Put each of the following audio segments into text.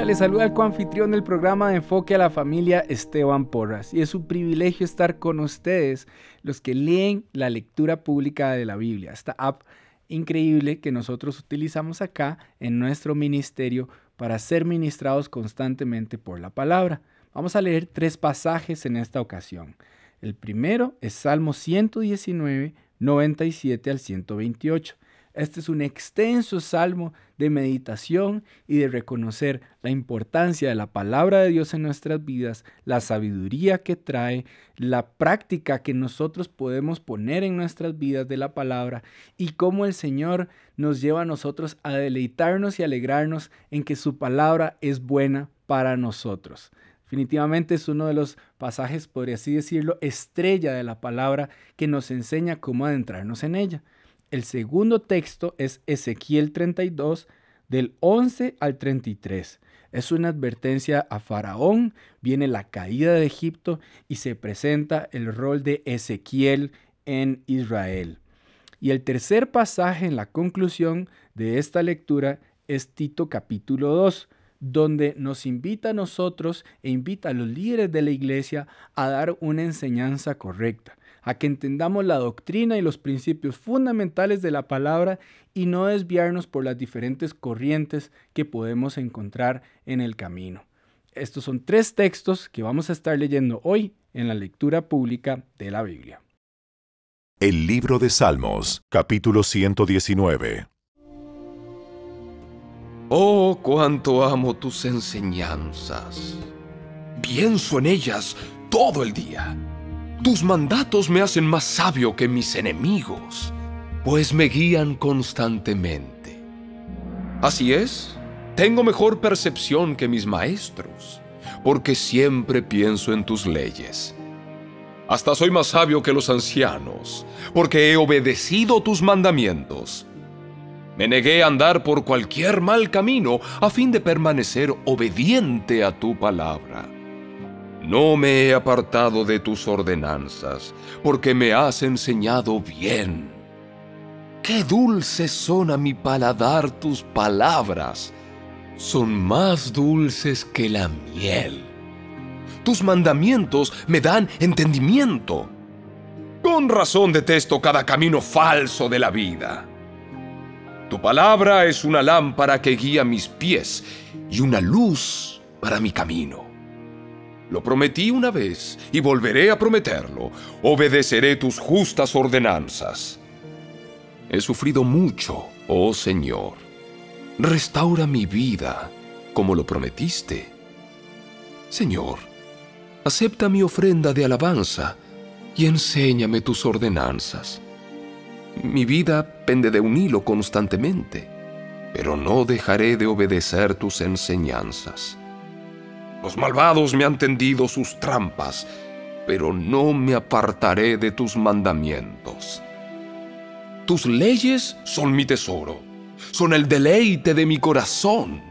Hola, les saluda el coanfitrión del programa de Enfoque a la Familia, Esteban Porras, y es un privilegio estar con ustedes, los que leen la lectura pública de la Biblia, esta app increíble que nosotros utilizamos acá en nuestro ministerio para ser ministrados constantemente por la palabra. Vamos a leer tres pasajes en esta ocasión. El primero es Salmo 119, 97 al 128. Este es un extenso salmo de meditación y de reconocer la importancia de la palabra de Dios en nuestras vidas, la sabiduría que trae, la práctica que nosotros podemos poner en nuestras vidas de la palabra y cómo el Señor nos lleva a nosotros a deleitarnos y alegrarnos en que su palabra es buena para nosotros. Definitivamente es uno de los pasajes, podría así decirlo, estrella de la palabra que nos enseña cómo adentrarnos en ella. El segundo texto es Ezequiel 32, del 11 al 33. Es una advertencia a Faraón, viene la caída de Egipto y se presenta el rol de Ezequiel en Israel. Y el tercer pasaje en la conclusión de esta lectura es Tito capítulo 2, donde nos invita a nosotros e invita a los líderes de la iglesia a dar una enseñanza correcta a que entendamos la doctrina y los principios fundamentales de la palabra y no desviarnos por las diferentes corrientes que podemos encontrar en el camino. Estos son tres textos que vamos a estar leyendo hoy en la lectura pública de la Biblia. El libro de Salmos, capítulo 119. Oh, cuánto amo tus enseñanzas. Pienso en ellas todo el día. Tus mandatos me hacen más sabio que mis enemigos, pues me guían constantemente. Así es, tengo mejor percepción que mis maestros, porque siempre pienso en tus leyes. Hasta soy más sabio que los ancianos, porque he obedecido tus mandamientos. Me negué a andar por cualquier mal camino a fin de permanecer obediente a tu palabra. No me he apartado de tus ordenanzas, porque me has enseñado bien. Qué dulces son a mi paladar tus palabras, son más dulces que la miel. Tus mandamientos me dan entendimiento. Con razón detesto cada camino falso de la vida. Tu palabra es una lámpara que guía mis pies y una luz para mi camino. Lo prometí una vez y volveré a prometerlo. Obedeceré tus justas ordenanzas. He sufrido mucho, oh Señor. Restaura mi vida como lo prometiste. Señor, acepta mi ofrenda de alabanza y enséñame tus ordenanzas. Mi vida pende de un hilo constantemente, pero no dejaré de obedecer tus enseñanzas. Los malvados me han tendido sus trampas, pero no me apartaré de tus mandamientos. Tus leyes son mi tesoro, son el deleite de mi corazón.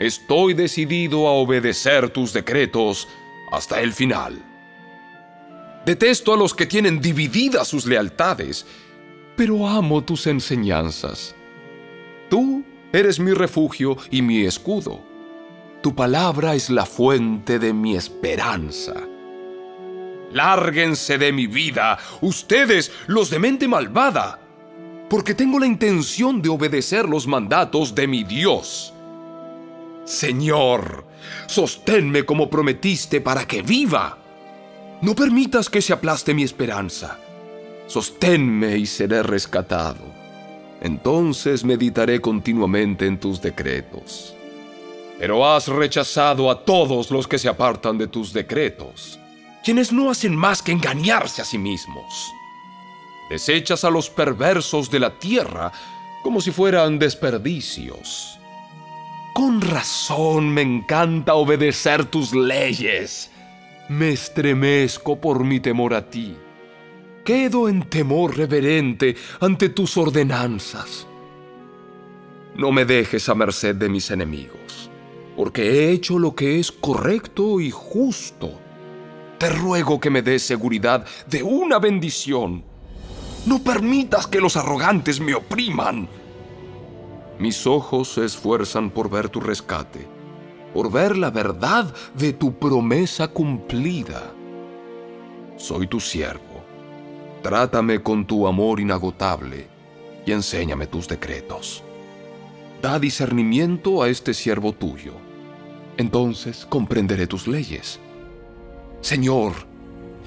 Estoy decidido a obedecer tus decretos hasta el final. Detesto a los que tienen divididas sus lealtades, pero amo tus enseñanzas. Tú eres mi refugio y mi escudo tu palabra es la fuente de mi esperanza. Lárguense de mi vida, ustedes, los de mente malvada, porque tengo la intención de obedecer los mandatos de mi Dios. Señor, sosténme como prometiste para que viva. No permitas que se aplaste mi esperanza. Sosténme y seré rescatado. Entonces meditaré continuamente en tus decretos pero has rechazado a todos los que se apartan de tus decretos, quienes no hacen más que engañarse a sí mismos. Desechas a los perversos de la tierra como si fueran desperdicios. Con razón me encanta obedecer tus leyes. Me estremezco por mi temor a ti. Quedo en temor reverente ante tus ordenanzas. No me dejes a merced de mis enemigos porque he hecho lo que es correcto y justo. Te ruego que me des seguridad de una bendición. No permitas que los arrogantes me opriman. Mis ojos se esfuerzan por ver tu rescate, por ver la verdad de tu promesa cumplida. Soy tu siervo. Trátame con tu amor inagotable y enséñame tus decretos. Da discernimiento a este siervo tuyo. Entonces comprenderé tus leyes. Señor,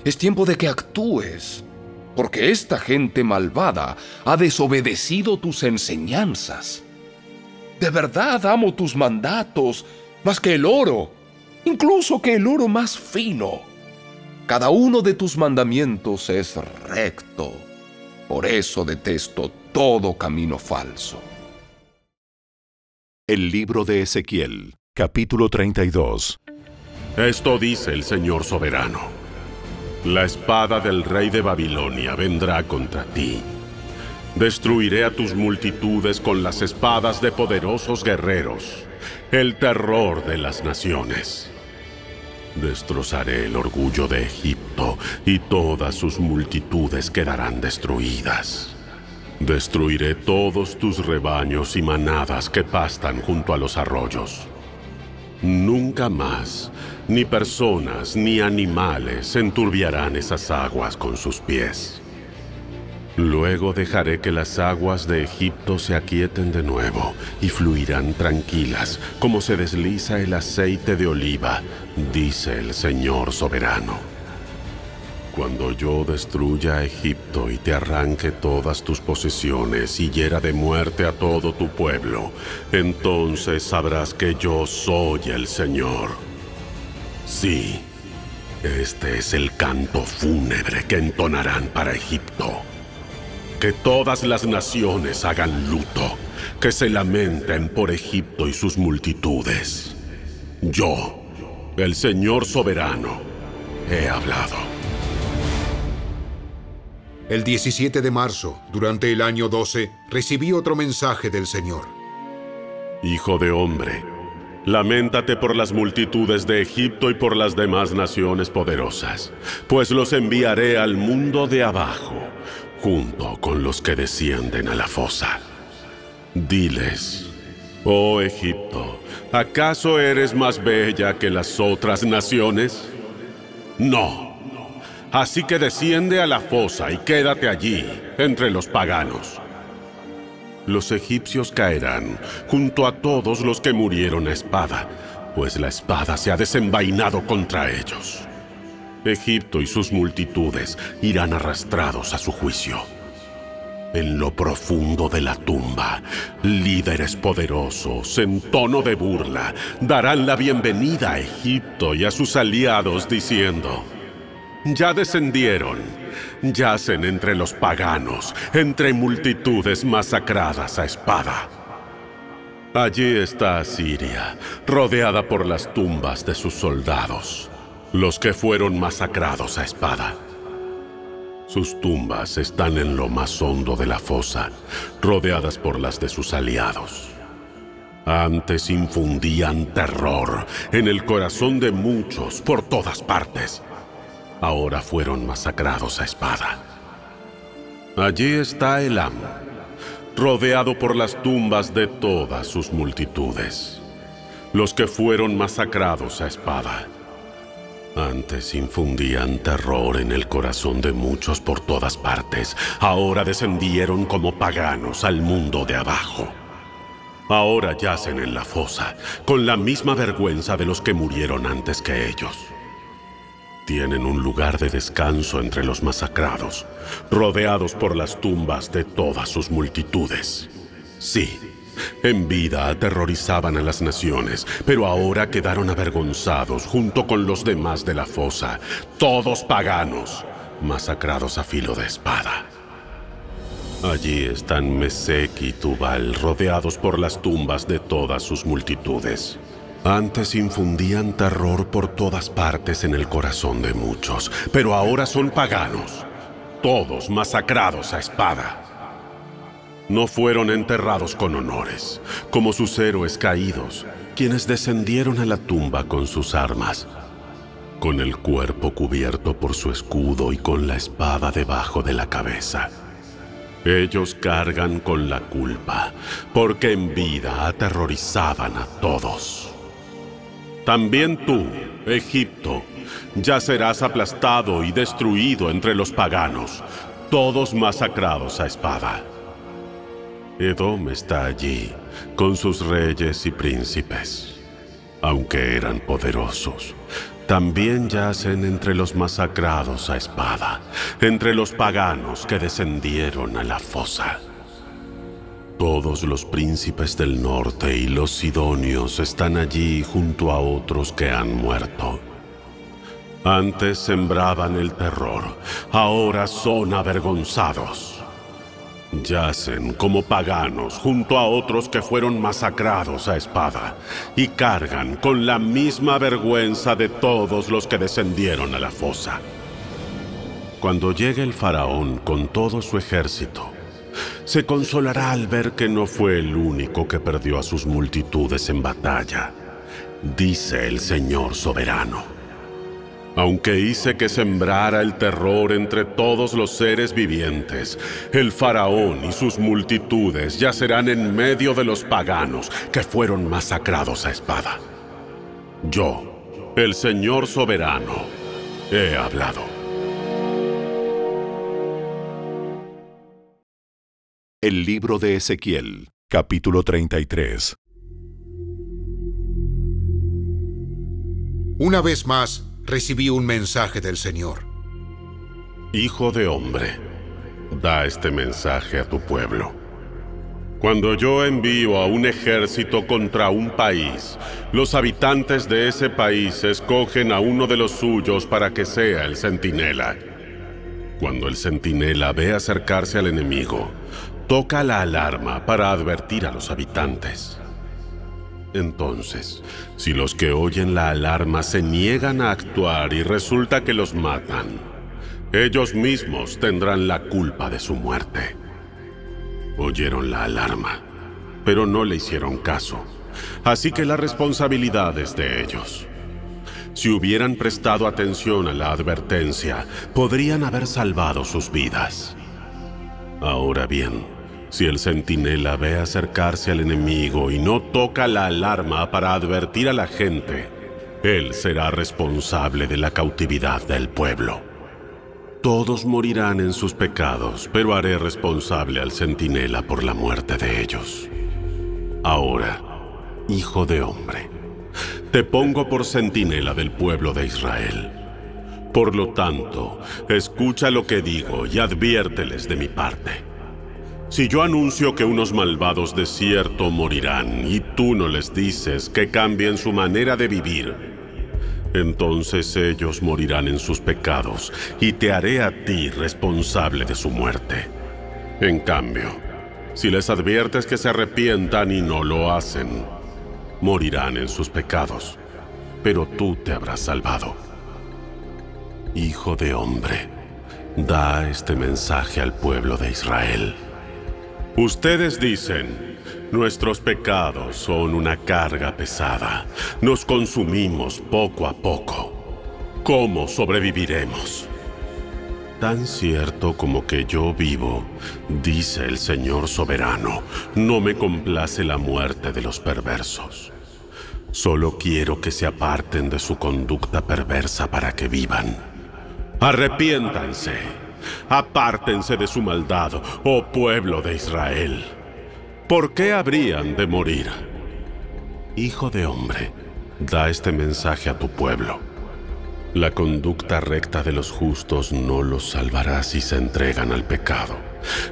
es tiempo de que actúes, porque esta gente malvada ha desobedecido tus enseñanzas. De verdad amo tus mandatos más que el oro, incluso que el oro más fino. Cada uno de tus mandamientos es recto. Por eso detesto todo camino falso. El libro de Ezequiel, capítulo 32. Esto dice el Señor soberano. La espada del rey de Babilonia vendrá contra ti. Destruiré a tus multitudes con las espadas de poderosos guerreros, el terror de las naciones. Destrozaré el orgullo de Egipto y todas sus multitudes quedarán destruidas. Destruiré todos tus rebaños y manadas que pastan junto a los arroyos. Nunca más, ni personas ni animales enturbiarán esas aguas con sus pies. Luego dejaré que las aguas de Egipto se aquieten de nuevo y fluirán tranquilas como se desliza el aceite de oliva, dice el Señor soberano. Cuando yo destruya a Egipto y te arranque todas tus posesiones y hiera de muerte a todo tu pueblo, entonces sabrás que yo soy el Señor. Sí, este es el canto fúnebre que entonarán para Egipto. Que todas las naciones hagan luto, que se lamenten por Egipto y sus multitudes. Yo, el Señor soberano, he hablado. El 17 de marzo, durante el año 12, recibí otro mensaje del Señor. Hijo de hombre, lamentate por las multitudes de Egipto y por las demás naciones poderosas, pues los enviaré al mundo de abajo junto con los que descienden a la fosa. Diles, oh Egipto, ¿acaso eres más bella que las otras naciones? No. Así que desciende a la fosa y quédate allí, entre los paganos. Los egipcios caerán junto a todos los que murieron a espada, pues la espada se ha desenvainado contra ellos. Egipto y sus multitudes irán arrastrados a su juicio. En lo profundo de la tumba, líderes poderosos, en tono de burla, darán la bienvenida a Egipto y a sus aliados diciendo, ya descendieron, yacen entre los paganos, entre multitudes masacradas a espada. Allí está Asiria, rodeada por las tumbas de sus soldados los que fueron masacrados a espada. Sus tumbas están en lo más hondo de la fosa, rodeadas por las de sus aliados. Antes infundían terror en el corazón de muchos por todas partes. Ahora fueron masacrados a espada. Allí está Elam, rodeado por las tumbas de todas sus multitudes, los que fueron masacrados a espada. Antes infundían terror en el corazón de muchos por todas partes. Ahora descendieron como paganos al mundo de abajo. Ahora yacen en la fosa, con la misma vergüenza de los que murieron antes que ellos. Tienen un lugar de descanso entre los masacrados, rodeados por las tumbas de todas sus multitudes. Sí, en vida aterrorizaban a las naciones, pero ahora quedaron avergonzados junto con los demás de la fosa, todos paganos, masacrados a filo de espada. Allí están Mesec y Tubal rodeados por las tumbas de todas sus multitudes. Antes infundían terror por todas partes en el corazón de muchos, pero ahora son paganos, todos masacrados a espada no fueron enterrados con honores, como sus héroes caídos, quienes descendieron a la tumba con sus armas, con el cuerpo cubierto por su escudo y con la espada debajo de la cabeza. Ellos cargan con la culpa, porque en vida aterrorizaban a todos. También tú, Egipto, ya serás aplastado y destruido entre los paganos, todos masacrados a espada. Edom está allí, con sus reyes y príncipes. Aunque eran poderosos, también yacen entre los masacrados a espada, entre los paganos que descendieron a la fosa. Todos los príncipes del norte y los sidonios están allí junto a otros que han muerto. Antes sembraban el terror, ahora son avergonzados. Yacen como paganos junto a otros que fueron masacrados a espada y cargan con la misma vergüenza de todos los que descendieron a la fosa. Cuando llegue el faraón con todo su ejército, se consolará al ver que no fue el único que perdió a sus multitudes en batalla, dice el Señor soberano. Aunque hice que sembrara el terror entre todos los seres vivientes, el faraón y sus multitudes yacerán en medio de los paganos que fueron masacrados a espada. Yo, el Señor soberano, he hablado. El libro de Ezequiel, capítulo 33. Una vez más, recibí un mensaje del Señor. Hijo de hombre, da este mensaje a tu pueblo. Cuando yo envío a un ejército contra un país, los habitantes de ese país escogen a uno de los suyos para que sea el centinela. Cuando el centinela ve acercarse al enemigo, toca la alarma para advertir a los habitantes. Entonces, si los que oyen la alarma se niegan a actuar y resulta que los matan, ellos mismos tendrán la culpa de su muerte. Oyeron la alarma, pero no le hicieron caso, así que la responsabilidad es de ellos. Si hubieran prestado atención a la advertencia, podrían haber salvado sus vidas. Ahora bien, si el centinela ve acercarse al enemigo y no toca la alarma para advertir a la gente, él será responsable de la cautividad del pueblo. Todos morirán en sus pecados, pero haré responsable al centinela por la muerte de ellos. Ahora, hijo de hombre, te pongo por centinela del pueblo de Israel. Por lo tanto, escucha lo que digo y adviérteles de mi parte. Si yo anuncio que unos malvados de cierto morirán y tú no les dices que cambien su manera de vivir, entonces ellos morirán en sus pecados y te haré a ti responsable de su muerte. En cambio, si les adviertes que se arrepientan y no lo hacen, morirán en sus pecados, pero tú te habrás salvado. Hijo de hombre, da este mensaje al pueblo de Israel. Ustedes dicen, nuestros pecados son una carga pesada. Nos consumimos poco a poco. ¿Cómo sobreviviremos? Tan cierto como que yo vivo, dice el Señor soberano, no me complace la muerte de los perversos. Solo quiero que se aparten de su conducta perversa para que vivan. Arrepiéntanse Apártense de su maldad, oh pueblo de Israel. ¿Por qué habrían de morir? Hijo de hombre, da este mensaje a tu pueblo. La conducta recta de los justos no los salvará si se entregan al pecado,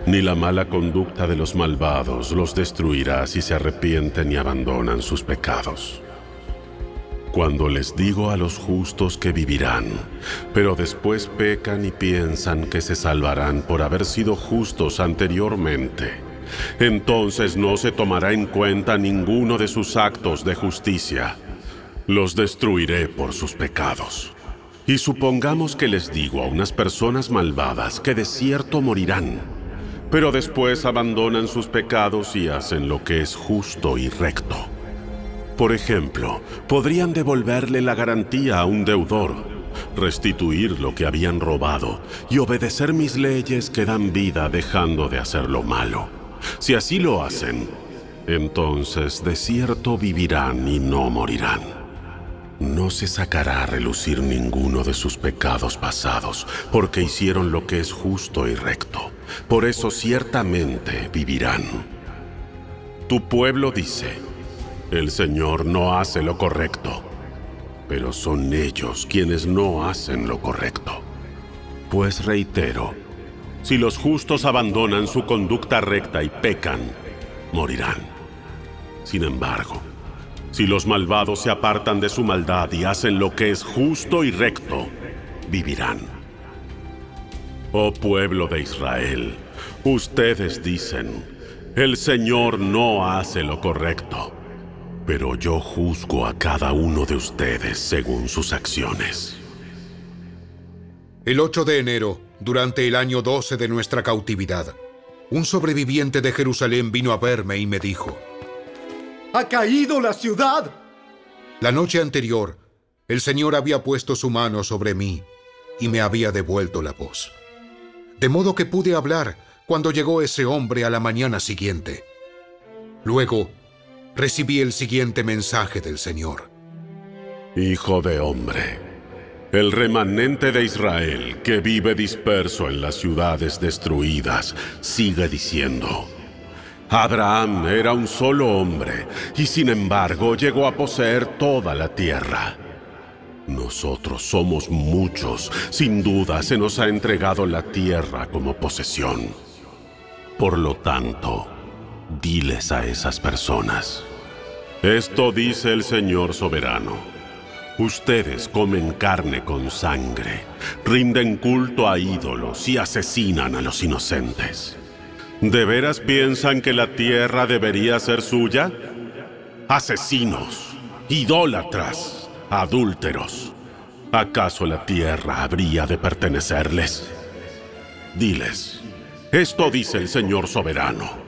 ni la mala conducta de los malvados los destruirá si se arrepienten y abandonan sus pecados cuando les digo a los justos que vivirán, pero después pecan y piensan que se salvarán por haber sido justos anteriormente. Entonces no se tomará en cuenta ninguno de sus actos de justicia. Los destruiré por sus pecados. Y supongamos que les digo a unas personas malvadas que de cierto morirán, pero después abandonan sus pecados y hacen lo que es justo y recto. Por ejemplo, podrían devolverle la garantía a un deudor, restituir lo que habían robado y obedecer mis leyes que dan vida dejando de hacer lo malo. Si así lo hacen, entonces de cierto vivirán y no morirán. no se sacará a relucir ninguno de sus pecados pasados, porque hicieron lo que es justo y recto. Por eso ciertamente vivirán. Tu pueblo dice, el Señor no hace lo correcto, pero son ellos quienes no hacen lo correcto. Pues reitero, si los justos abandonan su conducta recta y pecan, morirán. Sin embargo, si los malvados se apartan de su maldad y hacen lo que es justo y recto, vivirán. Oh pueblo de Israel, ustedes dicen, el Señor no hace lo correcto, pero yo juzgo a cada uno de ustedes según sus acciones. El 8 de enero, durante el año 12 de nuestra cautividad, un sobreviviente de Jerusalén vino a verme y me dijo, ¡Ha caído la ciudad! La noche anterior, el Señor había puesto su mano sobre mí y me había devuelto la voz. De modo que pude hablar cuando llegó ese hombre a la mañana siguiente. Luego, recibí el siguiente mensaje del Señor. Hijo de hombre, el remanente de Israel que vive disperso en las ciudades destruidas sigue diciendo, Abraham era un solo hombre y sin embargo llegó a poseer toda la tierra. Nosotros somos muchos, sin duda se nos ha entregado la tierra como posesión. Por lo tanto, diles a esas personas, esto dice el Señor soberano. Ustedes comen carne con sangre, rinden culto a ídolos y asesinan a los inocentes. ¿De veras piensan que la tierra debería ser suya? Asesinos, idólatras, adúlteros. ¿Acaso la tierra habría de pertenecerles? Diles, esto dice el Señor soberano.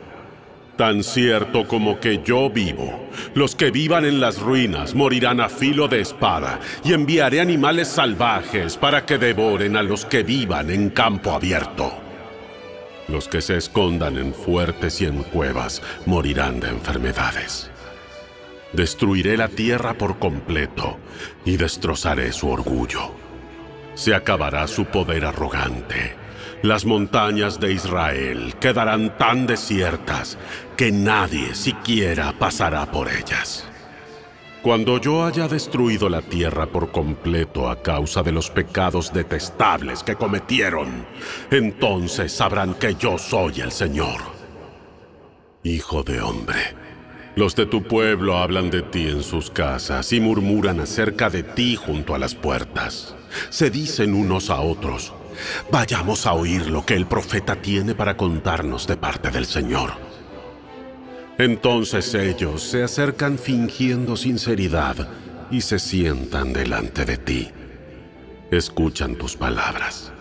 Tan cierto como que yo vivo, los que vivan en las ruinas morirán a filo de espada, y enviaré animales salvajes para que devoren a los que vivan en campo abierto. Los que se escondan en fuertes y en cuevas morirán de enfermedades. Destruiré la tierra por completo y destrozaré su orgullo. Se acabará su poder arrogante. Las montañas de Israel quedarán tan desiertas que nadie siquiera pasará por ellas. Cuando yo haya destruido la tierra por completo a causa de los pecados detestables que cometieron, entonces sabrán que yo soy el Señor. Hijo de hombre, los de tu pueblo hablan de ti en sus casas y murmuran acerca de ti junto a las puertas. Se dicen unos a otros, vayamos a oír lo que el profeta tiene para contarnos de parte del Señor. Entonces ellos se acercan fingiendo sinceridad y se sientan delante de ti. Escuchan tus palabras,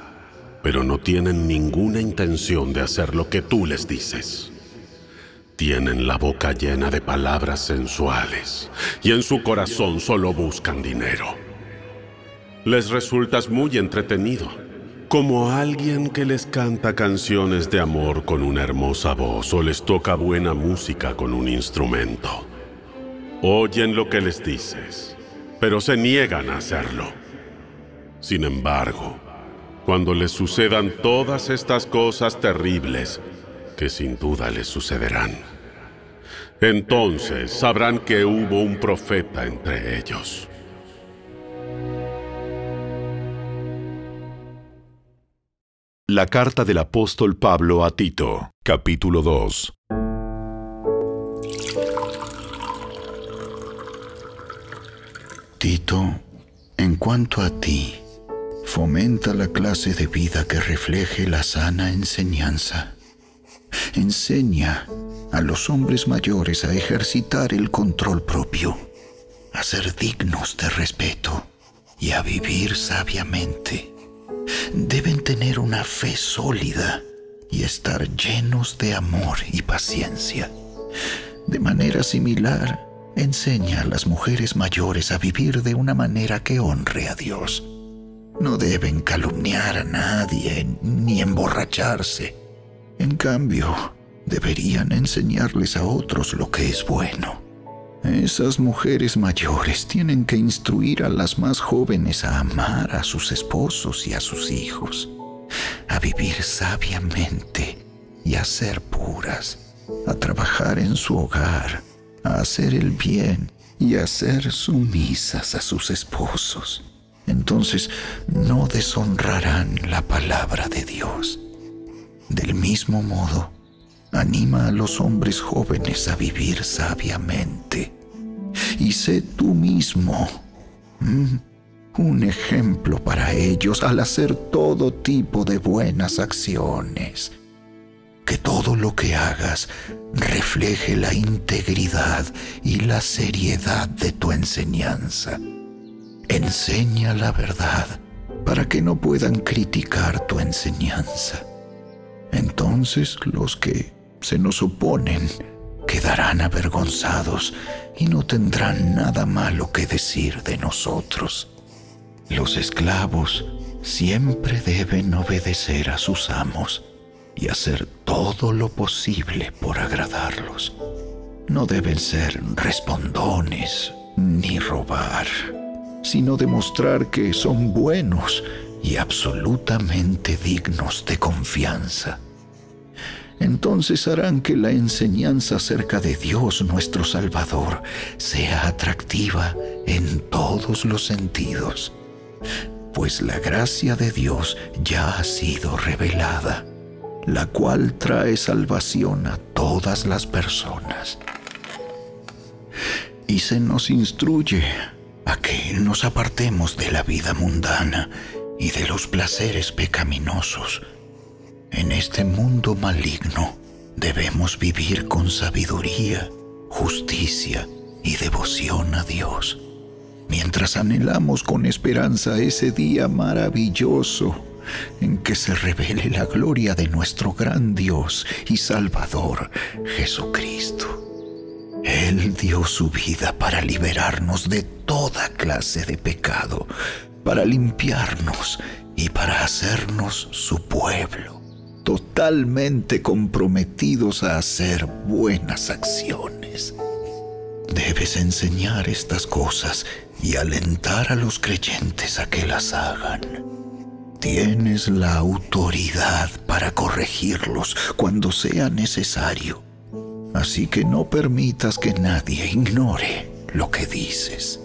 pero no tienen ninguna intención de hacer lo que tú les dices. Tienen la boca llena de palabras sensuales y en su corazón solo buscan dinero. Les resultas muy entretenido como alguien que les canta canciones de amor con una hermosa voz o les toca buena música con un instrumento. Oyen lo que les dices, pero se niegan a hacerlo. Sin embargo, cuando les sucedan todas estas cosas terribles, que sin duda les sucederán, entonces sabrán que hubo un profeta entre ellos. La carta del apóstol Pablo a Tito, capítulo 2. Tito, en cuanto a ti, fomenta la clase de vida que refleje la sana enseñanza. Enseña a los hombres mayores a ejercitar el control propio, a ser dignos de respeto y a vivir sabiamente. Deben tener una fe sólida y estar llenos de amor y paciencia. De manera similar, enseña a las mujeres mayores a vivir de una manera que honre a Dios. No deben calumniar a nadie ni emborracharse. En cambio, deberían enseñarles a otros lo que es bueno. Esas mujeres mayores tienen que instruir a las más jóvenes a amar a sus esposos y a sus hijos, a vivir sabiamente y a ser puras, a trabajar en su hogar, a hacer el bien y a ser sumisas a sus esposos. Entonces no deshonrarán la palabra de Dios. Del mismo modo, anima a los hombres jóvenes a vivir sabiamente y sé tú mismo mm, un ejemplo para ellos al hacer todo tipo de buenas acciones. Que todo lo que hagas refleje la integridad y la seriedad de tu enseñanza. Enseña la verdad para que no puedan criticar tu enseñanza. Entonces los que se nos oponen quedarán avergonzados y no tendrán nada malo que decir de nosotros. Los esclavos siempre deben obedecer a sus amos y hacer todo lo posible por agradarlos. No deben ser respondones ni robar, sino demostrar que son buenos y absolutamente dignos de confianza entonces harán que la enseñanza acerca de Dios nuestro Salvador sea atractiva en todos los sentidos, pues la gracia de Dios ya ha sido revelada, la cual trae salvación a todas las personas. Y se nos instruye a que nos apartemos de la vida mundana y de los placeres pecaminosos, en este mundo maligno debemos vivir con sabiduría, justicia y devoción a Dios, mientras anhelamos con esperanza ese día maravilloso en que se revele la gloria de nuestro gran Dios y Salvador Jesucristo. Él dio su vida para liberarnos de toda clase de pecado, para limpiarnos y para hacernos su pueblo totalmente comprometidos a hacer buenas acciones. Debes enseñar estas cosas y alentar a los creyentes a que las hagan. Tienes la autoridad para corregirlos cuando sea necesario. Así que no permitas que nadie ignore lo que dices.